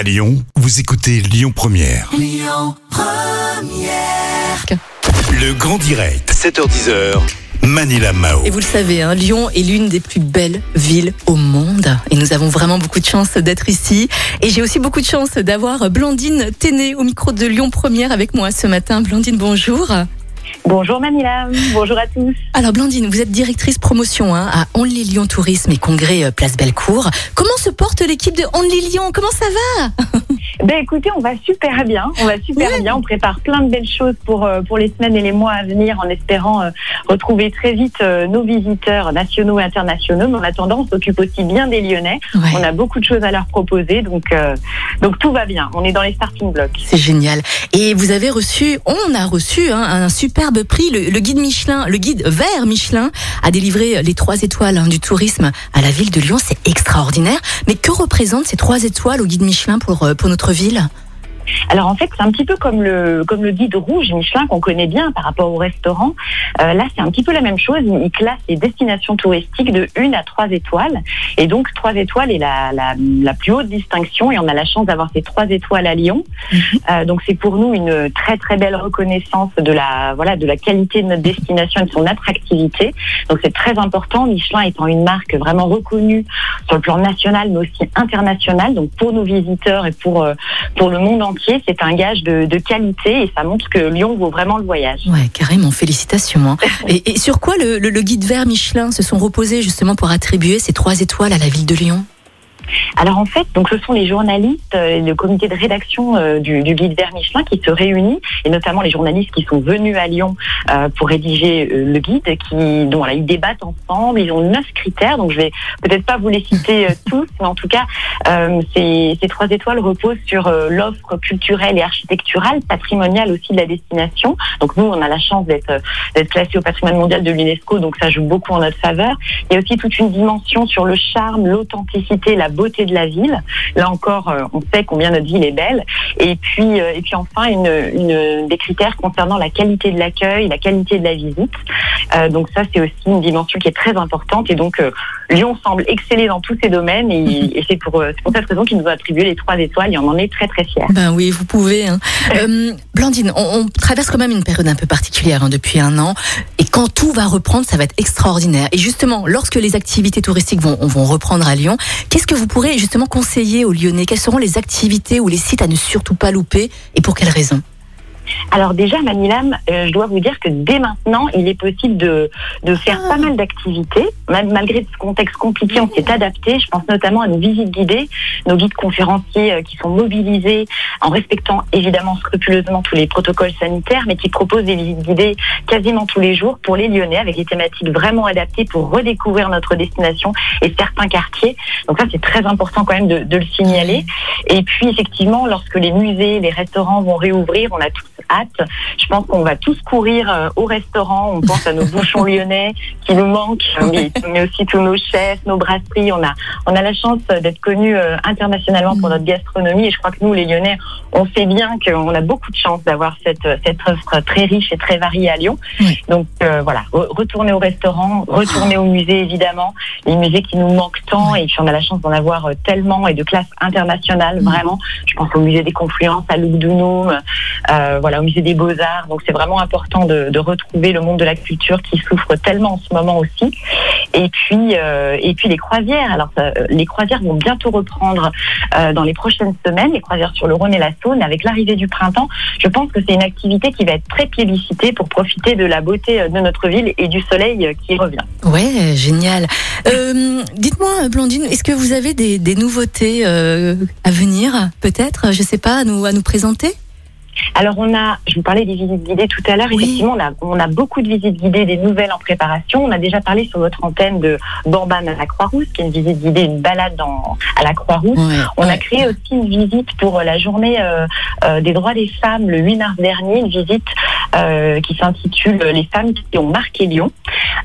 À Lyon, vous écoutez Lyon Première. Le grand direct, 7h10h. Manila Mao. Et vous le savez, hein, Lyon est l'une des plus belles villes au monde. Et nous avons vraiment beaucoup de chance d'être ici. Et j'ai aussi beaucoup de chance d'avoir Blandine Téné au micro de Lyon Première avec moi ce matin. Blandine, bonjour. Bonjour Manila, bonjour à tous. Alors Blandine, vous êtes directrice promotion hein, à Only Lyon Tourisme et Congrès euh, Place Bellecour. Comment se porte l'équipe de Only Lyon? Comment ça va? Ben écoutez, on va super bien, on va super bien, on prépare plein de belles choses pour euh, pour les semaines et les mois à venir en espérant euh, retrouver très vite euh, nos visiteurs nationaux et internationaux. Mais en attendant, on s'occupe aussi bien des Lyonnais. Ouais. On a beaucoup de choses à leur proposer, donc euh, donc tout va bien. On est dans les starting blocks. C'est génial. Et vous avez reçu, on a reçu hein, un superbe prix. Le, le guide Michelin, le guide vert Michelin, a délivré les trois étoiles hein, du tourisme à la ville de Lyon. C'est extraordinaire. Mais que représentent ces trois étoiles au guide Michelin pour, pour notre ville Alors en fait, c'est un petit peu comme le comme le guide rouge Michelin qu'on connaît bien par rapport au restaurant. Euh, là, c'est un petit peu la même chose. Il classe les destinations touristiques de 1 à 3 étoiles. Et donc, 3 étoiles est la, la, la plus haute distinction. Et on a la chance d'avoir ces 3 étoiles à Lyon. Euh, donc, c'est pour nous une très très belle reconnaissance de la voilà de la qualité de notre destination et de son attractivité. Donc, c'est très important. Michelin étant une marque vraiment reconnue sur le plan national, mais aussi international. Donc, pour nos visiteurs et pour euh, pour le monde entier, c'est un gage de, de qualité et ça montre que Lyon vaut vraiment le voyage. Ouais, carrément, félicitations. hein. Et, et sur quoi le, le- le guide vert Michelin se sont reposés justement pour attribuer ces trois étoiles à la ville de Lyon? Alors en fait, donc ce sont les journalistes, euh, le comité de rédaction euh, du, du guide vert Michelin qui se réunit, et notamment les journalistes qui sont venus à Lyon euh, pour rédiger le guide, qui dont voilà, ils débattent ensemble. Ils ont neuf critères, donc je vais peut-être pas vous les citer tous, mais en tout cas, ces, ces trois étoiles reposent sur l'offre culturelle et architecturale, patrimoniale aussi de la destination. Donc nous, on a la chance d'être d'être classé au patrimoine mondial de l'UNESCO, donc ça joue beaucoup en notre faveur. Il y a aussi toute une dimension sur le charme, l'authenticité, la beauté de la ville. Là encore, euh, on sait combien notre ville est belle. Et puis, euh, et puis enfin, une, une, des critères concernant la qualité de l'accueil, la qualité de la visite. Euh, donc ça, c'est aussi une dimension qui est très importante. Et donc, Lyon semble exceller dans tous ces domaines. Et, et c'est pour, euh, pour cette raison qu'ils nous ont attribué les trois étoiles. Et on en est très très fiers. Ben oui, vous pouvez. Hein. Euh, Blandine, on, on traverse quand même une période un peu particulière hein, depuis un an. Et quand tout va reprendre, ça va être extraordinaire. Et justement, lorsque les activités touristiques vont, vont reprendre à Lyon, qu'est-ce que vous pourrez justement conseiller aux Lyonnais? Quelles seront les activités ou les sites à ne surtout pas louper et pour quelles raisons? Alors déjà, Manilam, euh, je dois vous dire que dès maintenant, il est possible de, de faire pas mal d'activités. Même malgré ce contexte compliqué, on s'est adapté. Je pense notamment à nos visites guidées, nos guides conférenciers euh, qui sont mobilisés en respectant évidemment scrupuleusement tous les protocoles sanitaires, mais qui proposent des visites guidées quasiment tous les jours pour les Lyonnais avec des thématiques vraiment adaptées pour redécouvrir notre destination et certains quartiers. Donc ça, c'est très important quand même de, de le signaler. Et puis effectivement, lorsque les musées, les restaurants vont réouvrir, on a tous hâte. Je pense qu'on va tous courir euh, au restaurant. On pense à nos bouchons lyonnais qui nous manquent, mais, mais aussi tous nos chefs, nos brasseries. On a, on a la chance d'être connus euh, internationalement pour notre gastronomie. Et je crois que nous, les Lyonnais, on sait bien qu'on a beaucoup de chance d'avoir cette, cette offre très riche et très variée à Lyon. Oui. Donc euh, voilà, re- retourner au restaurant, retourner au musée évidemment, les musées qui nous manquent tant. Et puis on a la chance d'en avoir euh, tellement et de classe internationale vraiment. Je pense au musée des Confluences, à Lugdunum, euh, voilà, au musée des Beaux-Arts. Donc c'est vraiment important de, de retrouver le monde de la culture qui souffre tellement en ce moment aussi. Et puis, euh, et puis les croisières. Alors ça, euh, les croisières vont bientôt reprendre euh, dans les prochaines semaines, les croisières sur le Rhône et la Saône. Avec l'arrivée du printemps, je pense que c'est une activité qui va être très plébiscitée pour profiter de la beauté euh, de notre ville et du soleil euh, qui revient. Ouais, génial. Euh, Dites-moi, Blandine, est-ce que vous avez des, nouveautés euh, à venir, peut-être, je sais pas, à nous présenter? Alors on a, je vous parlais des visites guidées tout à l'heure, Oui. effectivement on a, on a beaucoup de visites guidées, des nouvelles en préparation. On a déjà parlé sur votre antenne de Bambam à la Croix-Rousse, qui est une visite guidée, une balade dans, à la Croix-Rousse. Ouais, On a créé aussi une visite pour la journée euh, euh, des droits des femmes le 8 mars dernier, une visite euh, qui s'intitule Les femmes qui ont marqué Lyon.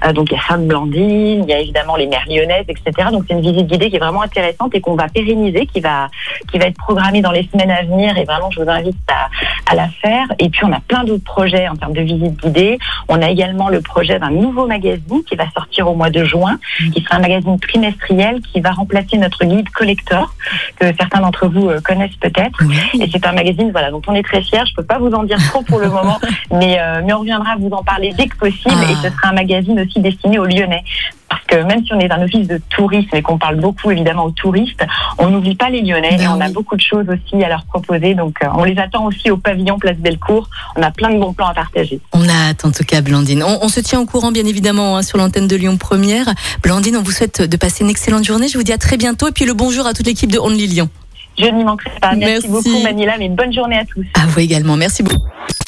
Euh, donc il y a Femme Blandine, il y a évidemment les mères lyonnaises, etc. Donc c'est une visite guidée qui est vraiment intéressante et qu'on va pérenniser, qui va qui va être programmée dans les semaines à venir. Et vraiment, je vous invite à, à la faire. Et puis on a plein d'autres projets en termes de visites guidées. On a également le projet d'un nouveau magazine qui va sortir au mois de juin, qui sera un magazine trimestriel qui va remplacer notre guide collector que certains d'entre vous euh, connaissent peut-être. Et c'est un magazine voilà dont on est très fier. Je peux pas vous en dire trop pour le moment, mais euh, mais on reviendra vous en parler dès que possible. Et Ah. ce sera un magazine aussi destiné aux Lyonnais. Parce que même si on est un office de tourisme et qu'on parle beaucoup évidemment aux touristes, on n'oublie pas les Lyonnais Ben et on a beaucoup de choses aussi à leur proposer. Donc euh, on les attend aussi au pavillon Place Bellecour. On a plein de bons plans à partager. On a hâte en tout cas, Blandine. On, on se tient au courant, bien évidemment, hein, sur l'antenne de Lyon Première. Blandine, on vous souhaite de passer une excellente journée. Je vous dis à très bientôt. Et puis le bonjour à toute l'équipe de Only Lyon. Je n'y manquerai pas. Merci. Merci, beaucoup Manila, mais bonne journée à tous. À vous également. Merci beaucoup.